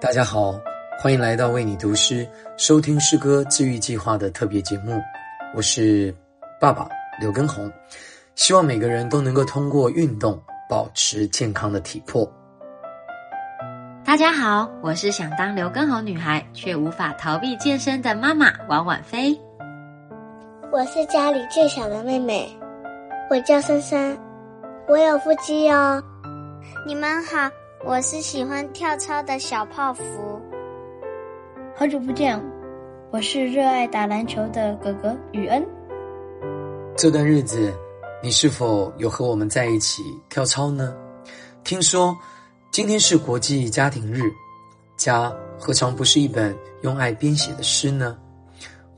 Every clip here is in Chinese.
大家好，欢迎来到为你读诗、收听诗歌治愈计划的特别节目。我是爸爸刘根红，希望每个人都能够通过运动保持健康的体魄。大家好，我是想当刘根红女孩却无法逃避健身的妈妈王婉菲。我是家里最小的妹妹，我叫珊珊，我有腹肌哦。你们好。我是喜欢跳操的小泡芙。好久不见，我是热爱打篮球的哥哥雨恩。这段日子，你是否有和我们在一起跳操呢？听说今天是国际家庭日，家何尝不是一本用爱编写的诗呢？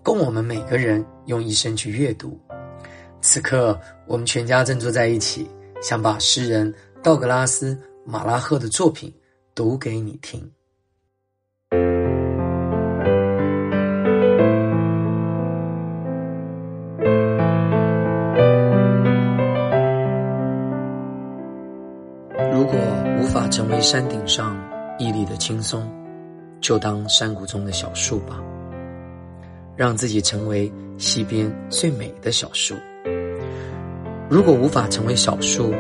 供我们每个人用一生去阅读。此刻，我们全家正坐在一起，想把诗人道格拉斯。马拉赫的作品读给你听。如果无法成为山顶上屹立的青松，就当山谷中的小树吧。让自己成为溪边最美的小树。如果无法成为小树，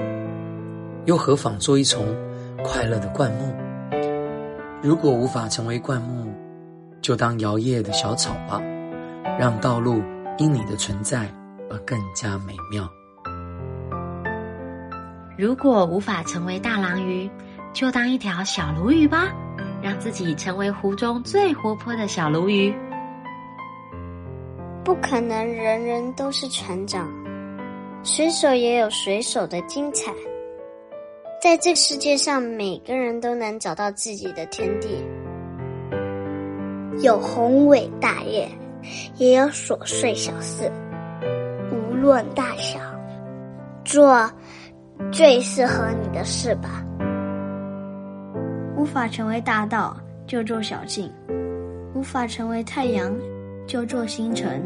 又何妨做一丛快乐的灌木？如果无法成为灌木，就当摇曳的小草吧，让道路因你的存在而更加美妙。如果无法成为大狼鱼，就当一条小鲈鱼吧，让自己成为湖中最活泼的小鲈鱼。不可能人人都是船长，水手也有水手的精彩。在这世界上，每个人都能找到自己的天地。有宏伟大业，也有琐碎小事。无论大小，做最适合你的事吧。无法成为大道，就做小径；无法成为太阳，就做星辰。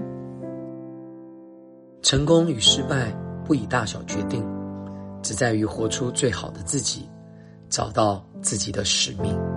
成功与失败，不以大小决定。只在于活出最好的自己，找到自己的使命。